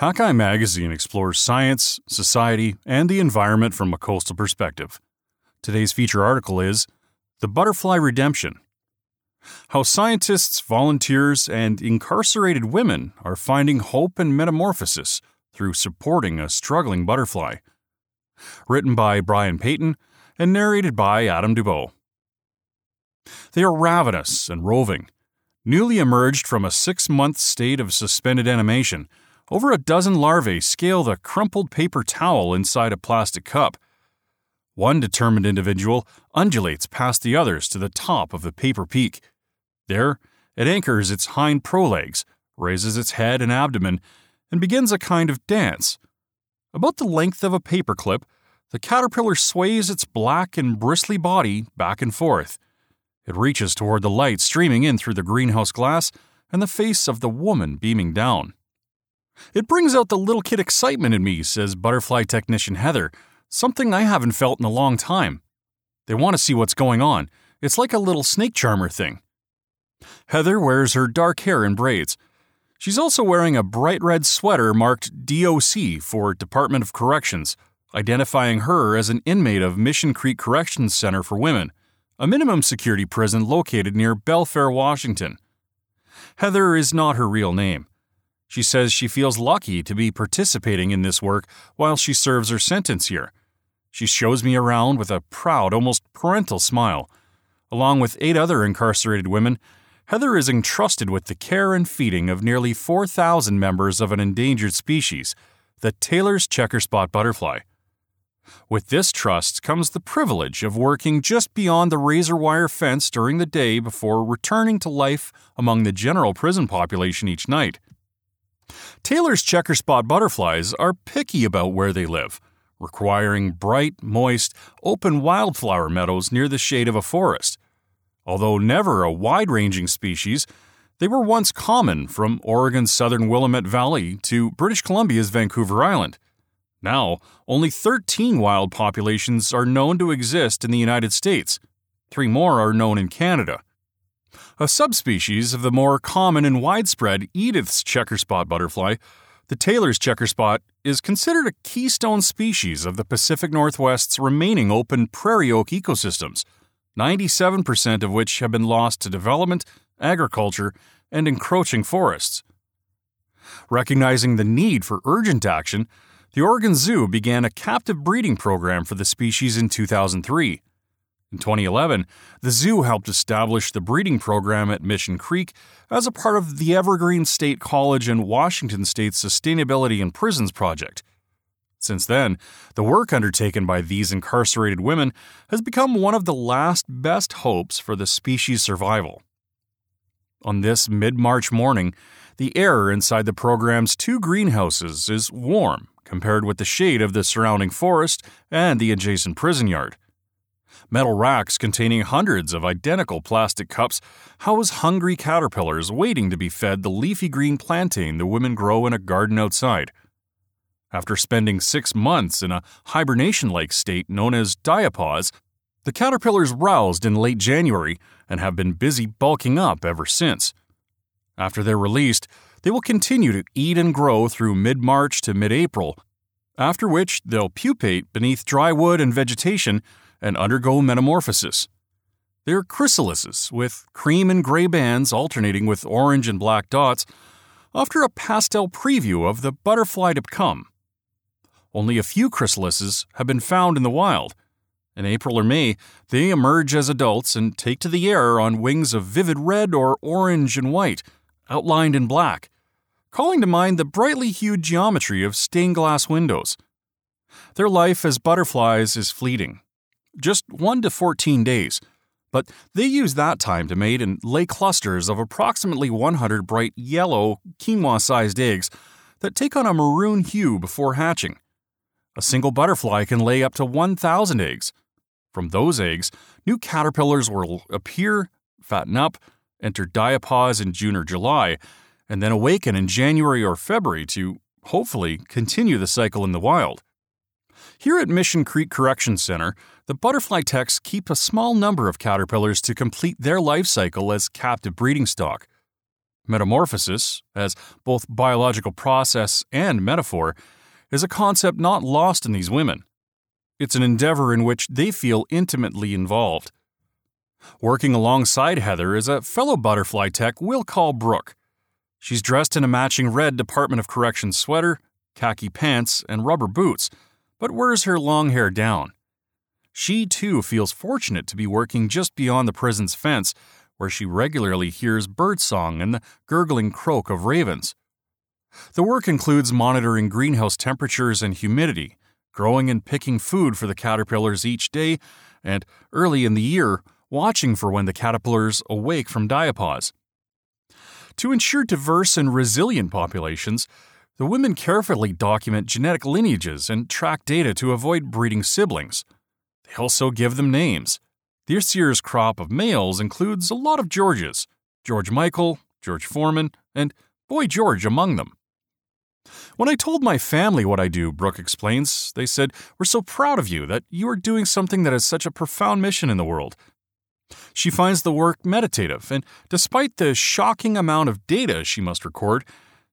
Hakai Magazine explores science, society, and the environment from a coastal perspective. Today's feature article is The Butterfly Redemption How Scientists, Volunteers, and Incarcerated Women Are Finding Hope and Metamorphosis Through Supporting a Struggling Butterfly. Written by Brian Payton and narrated by Adam Dubow. They are ravenous and roving. Newly emerged from a six month state of suspended animation, over a dozen larvae scale the crumpled paper towel inside a plastic cup. One determined individual undulates past the others to the top of the paper peak. There, it anchors its hind prolegs, raises its head and abdomen, and begins a kind of dance. About the length of a paperclip, the caterpillar sways its black and bristly body back and forth. It reaches toward the light streaming in through the greenhouse glass and the face of the woman beaming down. It brings out the little kid excitement in me, says butterfly technician Heather, something I haven't felt in a long time. They want to see what's going on. It's like a little snake charmer thing. Heather wears her dark hair in braids. She's also wearing a bright red sweater marked DOC for Department of Corrections, identifying her as an inmate of Mission Creek Corrections Center for Women a minimum security prison located near Belfair, Washington. Heather is not her real name. She says she feels lucky to be participating in this work while she serves her sentence here. She shows me around with a proud, almost parental smile. Along with eight other incarcerated women, Heather is entrusted with the care and feeding of nearly 4,000 members of an endangered species, the Taylor's checker spot butterfly. With this trust comes the privilege of working just beyond the razor wire fence during the day before returning to life among the general prison population each night. Taylor's checker spot butterflies are picky about where they live, requiring bright, moist, open wildflower meadows near the shade of a forest. Although never a wide ranging species, they were once common from Oregon's southern Willamette Valley to British Columbia's Vancouver Island. Now, only 13 wild populations are known to exist in the United States. Three more are known in Canada. A subspecies of the more common and widespread Edith's checker spot butterfly, the Taylor's checker spot, is considered a keystone species of the Pacific Northwest's remaining open prairie oak ecosystems, 97% of which have been lost to development, agriculture, and encroaching forests. Recognizing the need for urgent action, the Oregon Zoo began a captive breeding program for the species in 2003. In 2011, the zoo helped establish the breeding program at Mission Creek as a part of the Evergreen State College and Washington State Sustainability in Prisons project. Since then, the work undertaken by these incarcerated women has become one of the last best hopes for the species' survival. On this mid March morning, the air inside the program's two greenhouses is warm compared with the shade of the surrounding forest and the adjacent prison yard. Metal racks containing hundreds of identical plastic cups house hungry caterpillars waiting to be fed the leafy green plantain the women grow in a garden outside. After spending six months in a hibernation like state known as diapause, the caterpillars roused in late January and have been busy bulking up ever since. After they're released, they will continue to eat and grow through mid March to mid April, after which they'll pupate beneath dry wood and vegetation and undergo metamorphosis. Their chrysalises with cream and gray bands alternating with orange and black dots, after a pastel preview of the butterfly to come. Only a few chrysalises have been found in the wild. In April or May, they emerge as adults and take to the air on wings of vivid red or orange and white, outlined in black, calling to mind the brightly hued geometry of stained glass windows. Their life as butterflies is fleeting, just 1 to 14 days, but they use that time to mate and lay clusters of approximately 100 bright yellow, quinoa sized eggs that take on a maroon hue before hatching. A single butterfly can lay up to 1,000 eggs. From those eggs, new caterpillars will appear, fatten up, enter diapause in June or July, and then awaken in January or February to, hopefully, continue the cycle in the wild. Here at Mission Creek Correction Center, the butterfly techs keep a small number of caterpillars to complete their life cycle as captive breeding stock. Metamorphosis, as both biological process and metaphor, is a concept not lost in these women. It's an endeavor in which they feel intimately involved. Working alongside Heather is a fellow butterfly tech we'll call Brooke. She's dressed in a matching red Department of Corrections sweater, khaki pants, and rubber boots, but wears her long hair down. She too feels fortunate to be working just beyond the prison's fence where she regularly hears birdsong and the gurgling croak of ravens. The work includes monitoring greenhouse temperatures and humidity, growing and picking food for the caterpillars each day, and early in the year, watching for when the caterpillars awake from diapause. To ensure diverse and resilient populations, the women carefully document genetic lineages and track data to avoid breeding siblings. They also give them names. This year's crop of males includes a lot of Georges George Michael, George Foreman, and Boy George among them. When I told my family what I do, Brooke explains, they said, We're so proud of you that you are doing something that has such a profound mission in the world. She finds the work meditative, and despite the shocking amount of data she must record,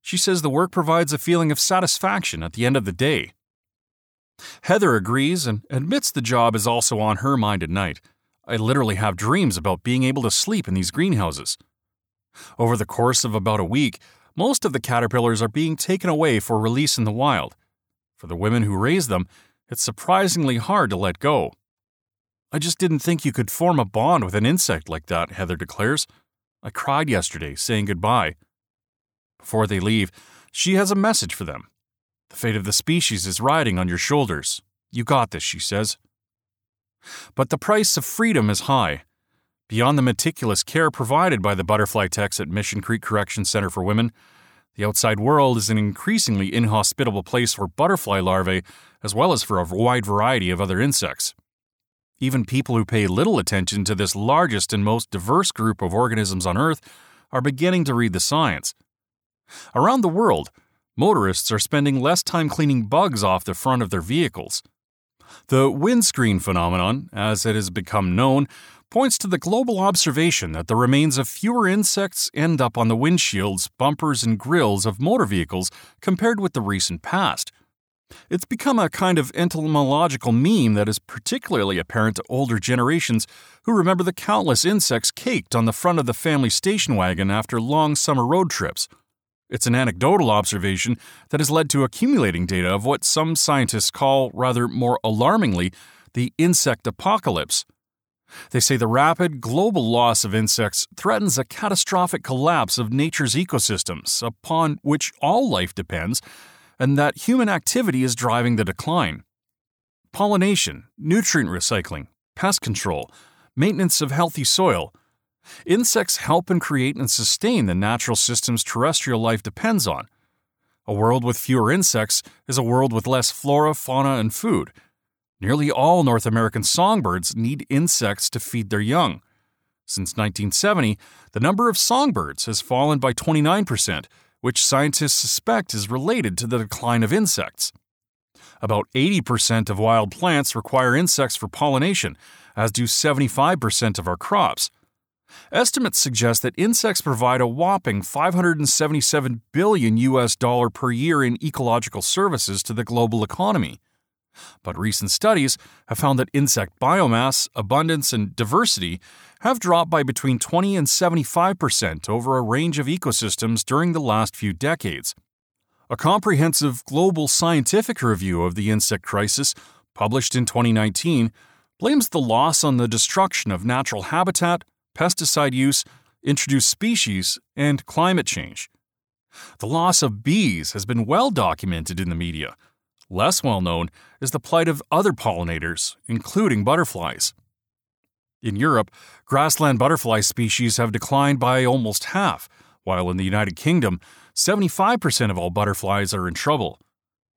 she says the work provides a feeling of satisfaction at the end of the day. Heather agrees and admits the job is also on her mind at night. I literally have dreams about being able to sleep in these greenhouses. Over the course of about a week, most of the caterpillars are being taken away for release in the wild. For the women who raise them, it's surprisingly hard to let go. I just didn't think you could form a bond with an insect like that, Heather declares. I cried yesterday, saying goodbye. Before they leave, she has a message for them. The fate of the species is riding on your shoulders. You got this, she says. But the price of freedom is high. Beyond the meticulous care provided by the butterfly techs at Mission Creek Correction Center for Women, the outside world is an increasingly inhospitable place for butterfly larvae as well as for a wide variety of other insects. Even people who pay little attention to this largest and most diverse group of organisms on Earth are beginning to read the science. Around the world, motorists are spending less time cleaning bugs off the front of their vehicles. The windscreen phenomenon, as it has become known, points to the global observation that the remains of fewer insects end up on the windshields, bumpers, and grills of motor vehicles compared with the recent past. It's become a kind of entomological meme that is particularly apparent to older generations who remember the countless insects caked on the front of the family station wagon after long summer road trips. It's an anecdotal observation that has led to accumulating data of what some scientists call, rather more alarmingly, the insect apocalypse. They say the rapid global loss of insects threatens a catastrophic collapse of nature's ecosystems upon which all life depends, and that human activity is driving the decline. Pollination, nutrient recycling, pest control, maintenance of healthy soil, Insects help and create and sustain the natural systems terrestrial life depends on. A world with fewer insects is a world with less flora, fauna, and food. Nearly all North American songbirds need insects to feed their young. Since 1970, the number of songbirds has fallen by 29%, which scientists suspect is related to the decline of insects. About 80% of wild plants require insects for pollination, as do 75% of our crops. Estimates suggest that insects provide a whopping 577 billion US dollar per year in ecological services to the global economy. But recent studies have found that insect biomass, abundance, and diversity have dropped by between 20 and 75% over a range of ecosystems during the last few decades. A comprehensive global scientific review of the insect crisis, published in 2019, blames the loss on the destruction of natural habitat, pesticide use, introduced species, and climate change. The loss of bees has been well documented in the media. Less well known is the plight of other pollinators, including butterflies. In Europe, grassland butterfly species have declined by almost half, while in the United Kingdom, 75% of all butterflies are in trouble.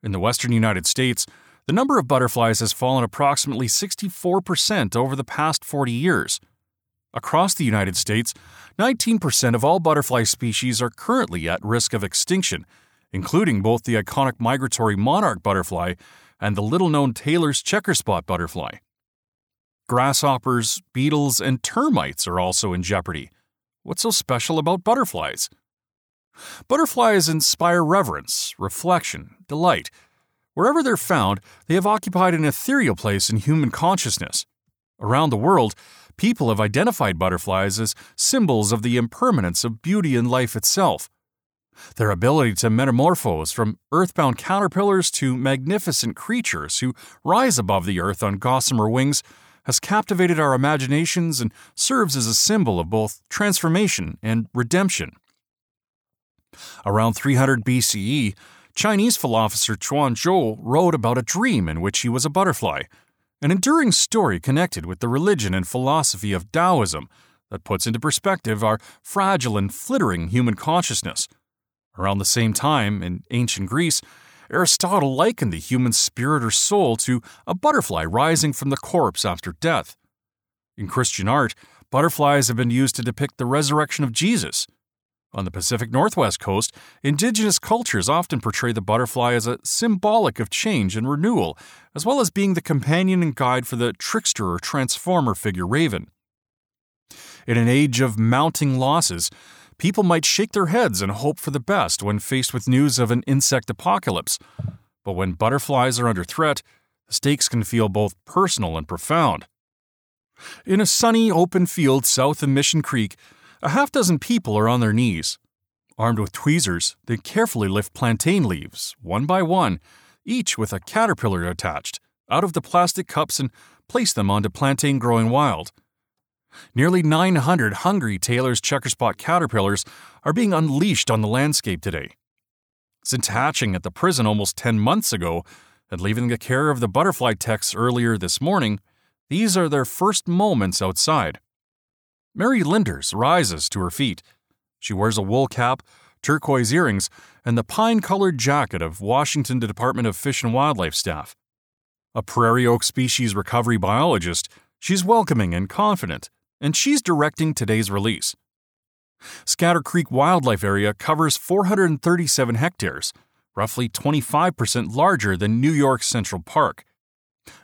In the western United States, the number of butterflies has fallen approximately 64% over the past 40 years. Across the United States, 19% of all butterfly species are currently at risk of extinction, including both the iconic migratory monarch butterfly and the little known Taylor's checker spot butterfly. Grasshoppers, beetles, and termites are also in jeopardy. What's so special about butterflies? Butterflies inspire reverence, reflection, delight. Wherever they're found, they have occupied an ethereal place in human consciousness. Around the world, people have identified butterflies as symbols of the impermanence of beauty and life itself. Their ability to metamorphose from earthbound caterpillars to magnificent creatures who rise above the earth on gossamer wings has captivated our imaginations and serves as a symbol of both transformation and redemption. Around 300 BCE, Chinese philosopher Chuang Tzu wrote about a dream in which he was a butterfly, an enduring story connected with the religion and philosophy of Taoism that puts into perspective our fragile and flittering human consciousness. Around the same time, in ancient Greece, Aristotle likened the human spirit or soul to a butterfly rising from the corpse after death. In Christian art, butterflies have been used to depict the resurrection of Jesus. On the Pacific Northwest coast, indigenous cultures often portray the butterfly as a symbolic of change and renewal, as well as being the companion and guide for the trickster or transformer figure raven. In an age of mounting losses, people might shake their heads and hope for the best when faced with news of an insect apocalypse. But when butterflies are under threat, the stakes can feel both personal and profound. In a sunny, open field south of Mission Creek, a half dozen people are on their knees. Armed with tweezers, they carefully lift plantain leaves, one by one, each with a caterpillar attached, out of the plastic cups and place them onto plantain growing wild. Nearly 900 hungry Taylor's checker spot caterpillars are being unleashed on the landscape today. Since hatching at the prison almost 10 months ago and leaving the care of the butterfly techs earlier this morning, these are their first moments outside. Mary Linders rises to her feet. She wears a wool cap, turquoise earrings, and the pine colored jacket of Washington Department of Fish and Wildlife staff. A prairie oak species recovery biologist, she's welcoming and confident and she's directing today's release. Scatter Creek Wildlife Area covers 437 hectares, roughly 25% larger than New York Central Park.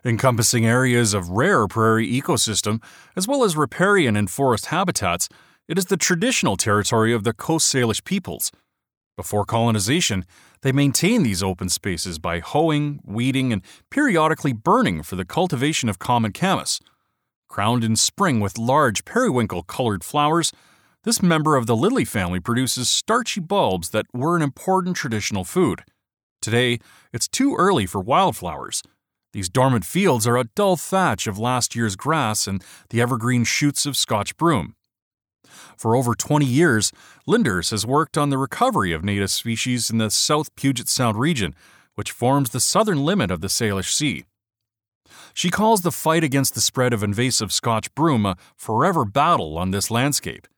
Encompassing areas of rare prairie ecosystem, as well as riparian and forest habitats, it is the traditional territory of the Coast Salish peoples. Before colonization, they maintained these open spaces by hoeing, weeding, and periodically burning for the cultivation of common camas. Crowned in spring with large periwinkle colored flowers, this member of the lily family produces starchy bulbs that were an important traditional food. Today, it's too early for wildflowers. These dormant fields are a dull thatch of last year's grass and the evergreen shoots of Scotch broom. For over 20 years, Linders has worked on the recovery of native species in the South Puget Sound region, which forms the southern limit of the Salish Sea. She calls the fight against the spread of invasive Scotch broom a forever battle on this landscape.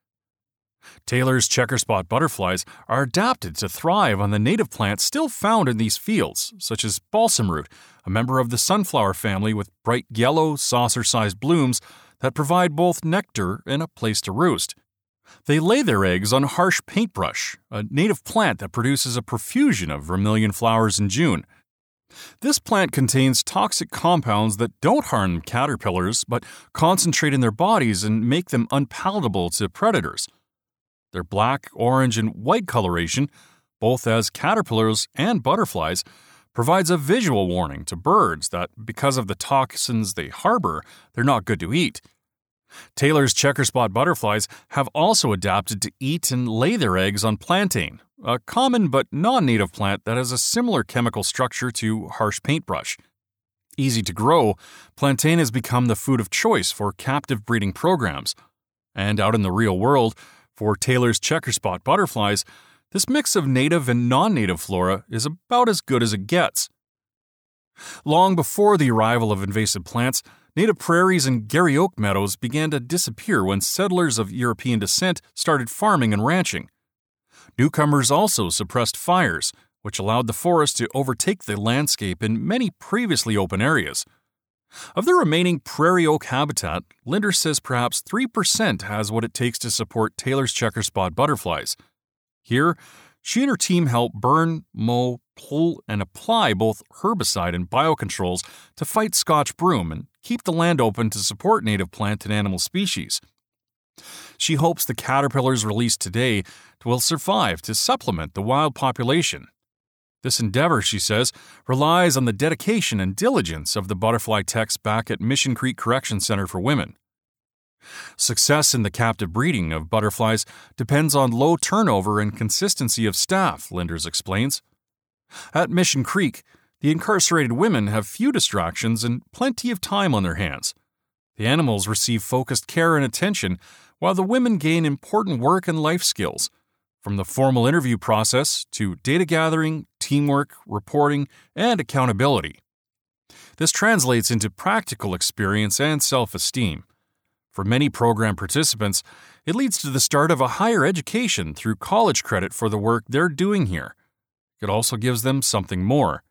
Taylor's checker spot butterflies are adapted to thrive on the native plants still found in these fields, such as balsam root, a member of the sunflower family with bright yellow, saucer sized blooms that provide both nectar and a place to roost. They lay their eggs on harsh paintbrush, a native plant that produces a profusion of vermilion flowers in June. This plant contains toxic compounds that don't harm caterpillars but concentrate in their bodies and make them unpalatable to predators. Their black, orange, and white coloration, both as caterpillars and butterflies, provides a visual warning to birds that because of the toxins they harbor, they're not good to eat. Taylor's checker spot butterflies have also adapted to eat and lay their eggs on plantain, a common but non native plant that has a similar chemical structure to harsh paintbrush. Easy to grow, plantain has become the food of choice for captive breeding programs. And out in the real world, for Taylor's checker spot butterflies, this mix of native and non native flora is about as good as it gets. Long before the arrival of invasive plants, native prairies and Garry oak meadows began to disappear when settlers of European descent started farming and ranching. Newcomers also suppressed fires, which allowed the forest to overtake the landscape in many previously open areas. Of the remaining prairie oak habitat, Linders says perhaps 3% has what it takes to support Taylor's checker spot butterflies. Here, she and her team help burn, mow, pull, and apply both herbicide and biocontrols to fight Scotch broom and keep the land open to support native plant and animal species. She hopes the caterpillars released today will survive to supplement the wild population. This endeavor, she says, relies on the dedication and diligence of the butterfly techs back at Mission Creek Correction Center for Women. Success in the captive breeding of butterflies depends on low turnover and consistency of staff, Linders explains. At Mission Creek, the incarcerated women have few distractions and plenty of time on their hands. The animals receive focused care and attention, while the women gain important work and life skills, from the formal interview process to data gathering, teamwork, reporting, and accountability. This translates into practical experience and self esteem. For many program participants, it leads to the start of a higher education through college credit for the work they're doing here. It also gives them something more.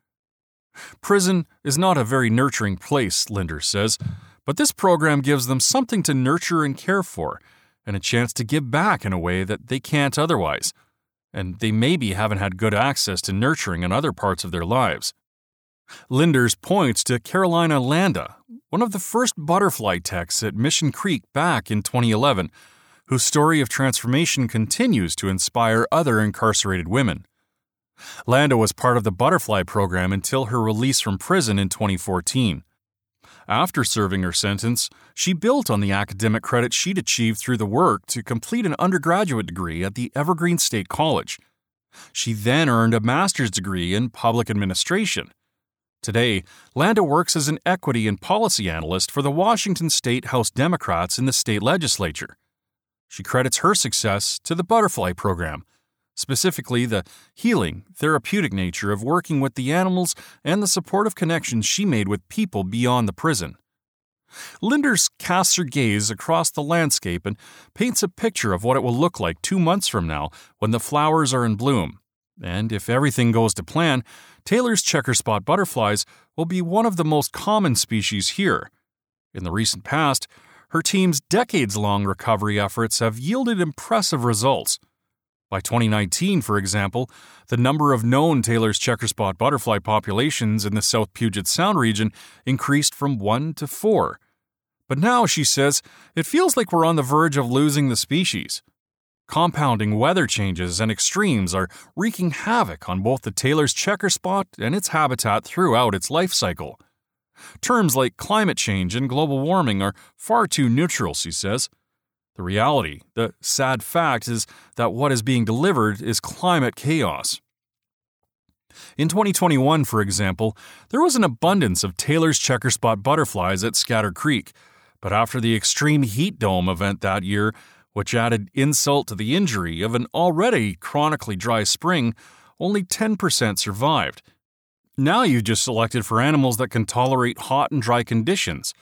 Prison is not a very nurturing place, Linders says, but this program gives them something to nurture and care for, and a chance to give back in a way that they can't otherwise. And they maybe haven't had good access to nurturing in other parts of their lives. Linders points to Carolina Landa, one of the first butterfly techs at Mission Creek back in 2011, whose story of transformation continues to inspire other incarcerated women. Landa was part of the butterfly program until her release from prison in 2014. After serving her sentence, she built on the academic credit she'd achieved through the work to complete an undergraduate degree at the Evergreen State College. She then earned a master's degree in public administration Today, Landa works as an equity and policy analyst for the Washington State House Democrats in the state legislature. She credits her success to the Butterfly Program, specifically the healing, therapeutic nature of working with the animals and the supportive connections she made with people beyond the prison. Linders casts her gaze across the landscape and paints a picture of what it will look like two months from now when the flowers are in bloom and if everything goes to plan, Taylor's checker spot butterflies will be one of the most common species here. In the recent past, her team's decades long recovery efforts have yielded impressive results. By 2019, for example, the number of known Taylor's checker spot butterfly populations in the South Puget Sound region increased from 1 to 4. But now, she says, it feels like we're on the verge of losing the species. Compounding weather changes and extremes are wreaking havoc on both the Taylor's checker spot and its habitat throughout its life cycle. Terms like climate change and global warming are far too neutral, she says. The reality, the sad fact, is that what is being delivered is climate chaos. In 2021, for example, there was an abundance of Taylor's checker spot butterflies at Scatter Creek, but after the extreme heat dome event that year, which added insult to the injury of an already chronically dry spring, only 10% survived. Now you've just selected for animals that can tolerate hot and dry conditions.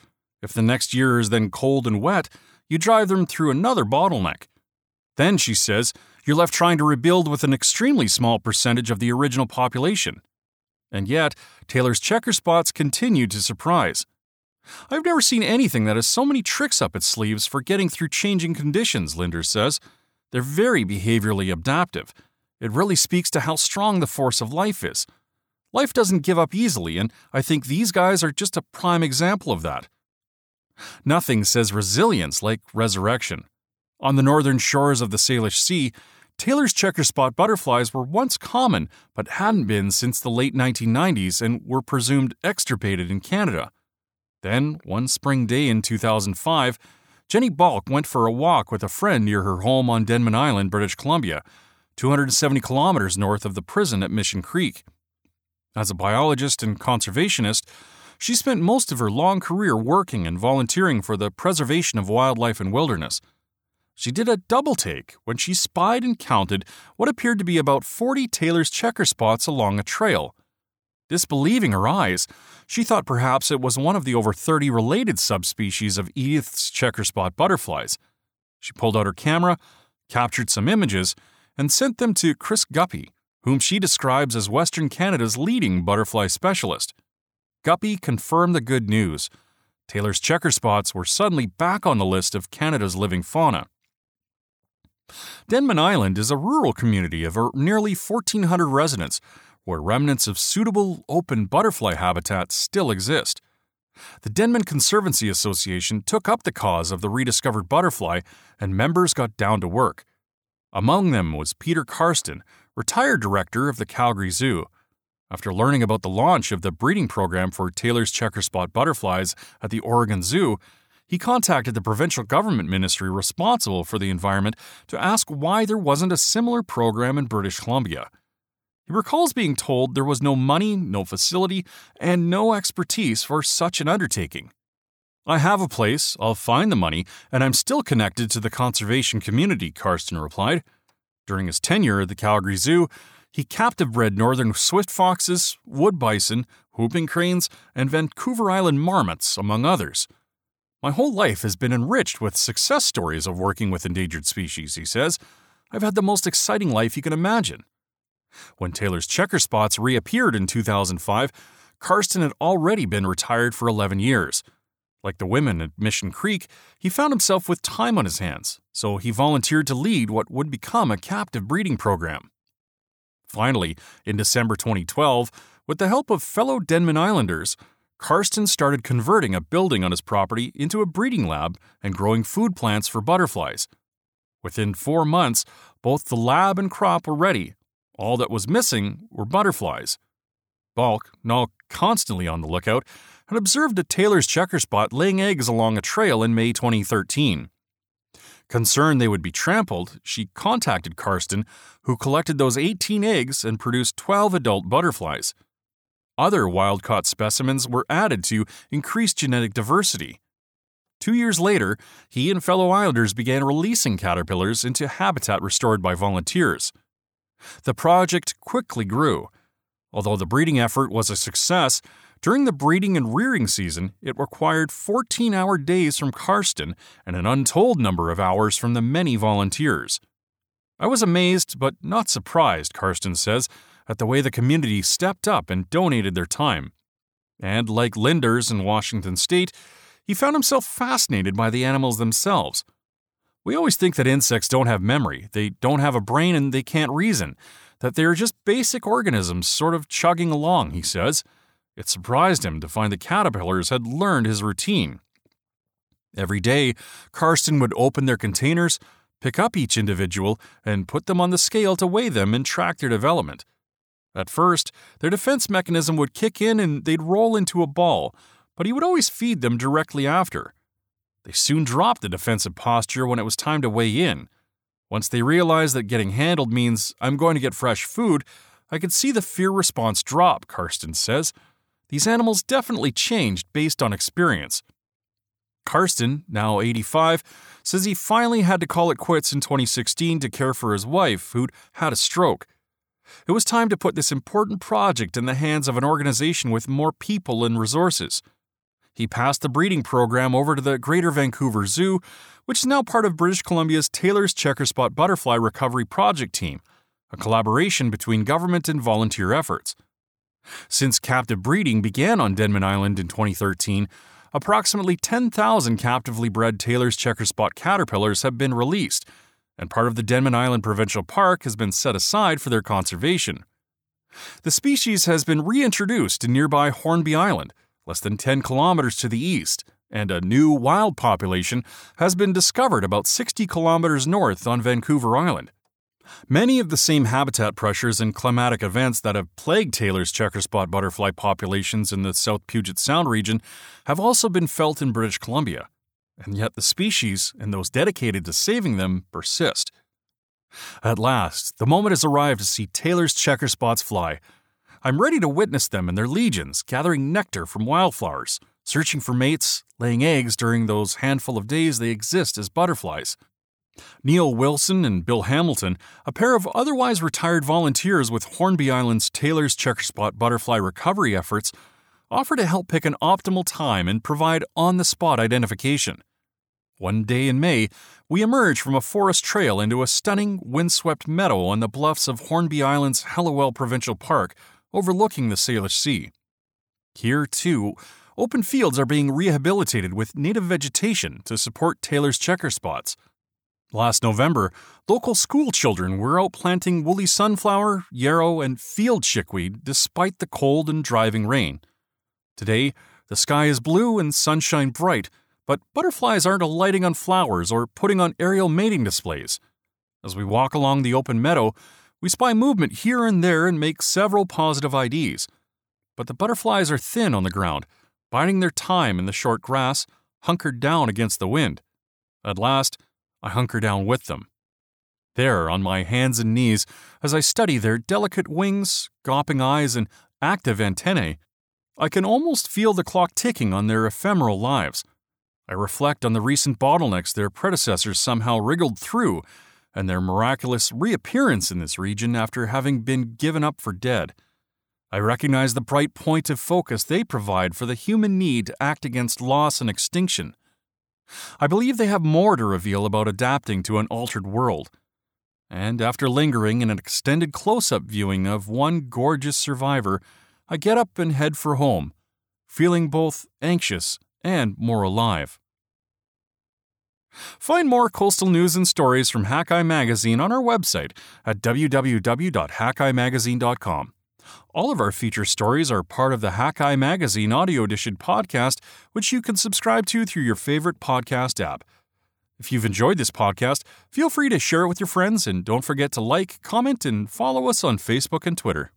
If the next year is then cold and wet, you drive them through another bottleneck. Then, she says, you're left trying to rebuild with an extremely small percentage of the original population. And yet, Taylor's checker spots continue to surprise. I've never seen anything that has so many tricks up its sleeves for getting through changing conditions, Linders says. They're very behaviorally adaptive. It really speaks to how strong the force of life is. Life doesn't give up easily, and I think these guys are just a prime example of that. Nothing says resilience like resurrection. On the northern shores of the Salish Sea, Taylor's checker spot butterflies were once common but hadn't been since the late 1990s and were presumed extirpated in Canada. Then, one spring day in 2005, Jenny Balk went for a walk with a friend near her home on Denman Island, British Columbia, 270 kilometers north of the prison at Mission Creek. As a biologist and conservationist, she spent most of her long career working and volunteering for the preservation of wildlife and wilderness. She did a double take when she spied and counted what appeared to be about 40 Taylor's checker spots along a trail. Disbelieving her eyes, she thought perhaps it was one of the over 30 related subspecies of Edith's checker spot butterflies. She pulled out her camera, captured some images, and sent them to Chris Guppy, whom she describes as Western Canada's leading butterfly specialist. Guppy confirmed the good news. Taylor's checker spots were suddenly back on the list of Canada's living fauna. Denman Island is a rural community of er, nearly 1,400 residents where remnants of suitable open butterfly habitats still exist. The Denman Conservancy Association took up the cause of the rediscovered butterfly, and members got down to work. Among them was Peter Karsten, retired director of the Calgary Zoo. After learning about the launch of the breeding program for Taylor's checker spot butterflies at the Oregon Zoo, he contacted the provincial government ministry responsible for the environment to ask why there wasn't a similar program in British Columbia. He recalls being told there was no money, no facility, and no expertise for such an undertaking. I have a place, I'll find the money, and I'm still connected to the conservation community, Karsten replied. During his tenure at the Calgary Zoo, he captive bred northern swift foxes, wood bison, whooping cranes, and Vancouver Island marmots, among others. My whole life has been enriched with success stories of working with endangered species, he says. I've had the most exciting life you can imagine. When Taylor's checker spots reappeared in 2005, Karsten had already been retired for 11 years. Like the women at Mission Creek, he found himself with time on his hands, so he volunteered to lead what would become a captive breeding program. Finally, in December 2012, with the help of fellow Denman Islanders, Karsten started converting a building on his property into a breeding lab and growing food plants for butterflies. Within four months, both the lab and crop were ready. All that was missing were butterflies. Balk, now constantly on the lookout, had observed a Taylor's checker spot laying eggs along a trail in May 2013. Concerned they would be trampled, she contacted Karsten, who collected those 18 eggs and produced 12 adult butterflies. Other wild caught specimens were added to increase genetic diversity. Two years later, he and fellow Islanders began releasing caterpillars into habitat restored by volunteers. The project quickly grew. Although the breeding effort was a success, during the breeding and rearing season, it required 14 hour days from Karsten and an untold number of hours from the many volunteers. I was amazed, but not surprised, Karsten says, at the way the community stepped up and donated their time. And like Linders in Washington state, he found himself fascinated by the animals themselves. We always think that insects don't have memory, they don't have a brain, and they can't reason, that they are just basic organisms sort of chugging along, he says. It surprised him to find the caterpillars had learned his routine. Every day, Karsten would open their containers, pick up each individual, and put them on the scale to weigh them and track their development. At first, their defense mechanism would kick in and they'd roll into a ball, but he would always feed them directly after. They soon dropped the defensive posture when it was time to weigh in. Once they realized that getting handled means I'm going to get fresh food, I could see the fear response drop, Karsten says. These animals definitely changed based on experience. Karsten, now 85, says he finally had to call it quits in 2016 to care for his wife, who'd had a stroke. It was time to put this important project in the hands of an organization with more people and resources. He passed the breeding program over to the Greater Vancouver Zoo, which is now part of British Columbia's Taylor's Checkerspot Butterfly Recovery Project Team, a collaboration between government and volunteer efforts. Since captive breeding began on Denman Island in 2013, approximately 10,000 captively bred Taylor's Checker Spot caterpillars have been released and part of the Denman Island Provincial Park has been set aside for their conservation. The species has been reintroduced to nearby Hornby Island, less than 10 kilometers to the east, and a new wild population has been discovered about 60 kilometers north on Vancouver Island. Many of the same habitat pressures and climatic events that have plagued Taylor's checker spot butterfly populations in the South Puget Sound region have also been felt in British Columbia and yet the species and those dedicated to saving them persist. At last, the moment has arrived to see Taylor's checker spots fly. I'm ready to witness them in their legions, gathering nectar from wildflowers, searching for mates, laying eggs during those handful of days they exist as butterflies. Neil Wilson and Bill Hamilton, a pair of otherwise retired volunteers with Hornby Island's Taylor's Checkerspot butterfly recovery efforts, offer to help pick an optimal time and provide on the spot identification. One day in May, we emerge from a forest trail into a stunning, windswept meadow on the bluffs of Hornby Island's Helliwell Provincial Park, overlooking the Salish Sea. Here, too, open fields are being rehabilitated with native vegetation to support Taylor's checker spots. Last November, local school children were out planting woolly sunflower, yarrow, and field chickweed despite the cold and driving rain. Today, The sky is blue and sunshine bright, but butterflies aren't alighting on flowers or putting on aerial mating displays. As we walk along the open meadow, we spy movement here and there and make several positive IDs. But the butterflies are thin on the ground, biding their time in the short grass, hunkered down against the wind. At last, I hunker down with them. There, on my hands and knees, as I study their delicate wings, gawping eyes, and active antennae, I can almost feel the clock ticking on their ephemeral lives. I reflect on the recent bottlenecks their predecessors somehow wriggled through and their miraculous reappearance in this region after having been given up for dead. I recognize the bright point of focus they provide for the human need to act against loss and extinction. I believe they have more to reveal about adapting to an altered world. And after lingering in an extended close up viewing of one gorgeous survivor, I get up and head for home, feeling both anxious and more alive. Find more coastal news and stories from Hakai Magazine on our website at www.hakaimagazine.com. All of our feature stories are part of the Hakai Magazine Audio Edition podcast, which you can subscribe to through your favorite podcast app. If you've enjoyed this podcast, feel free to share it with your friends and don't forget to like, comment, and follow us on Facebook and Twitter.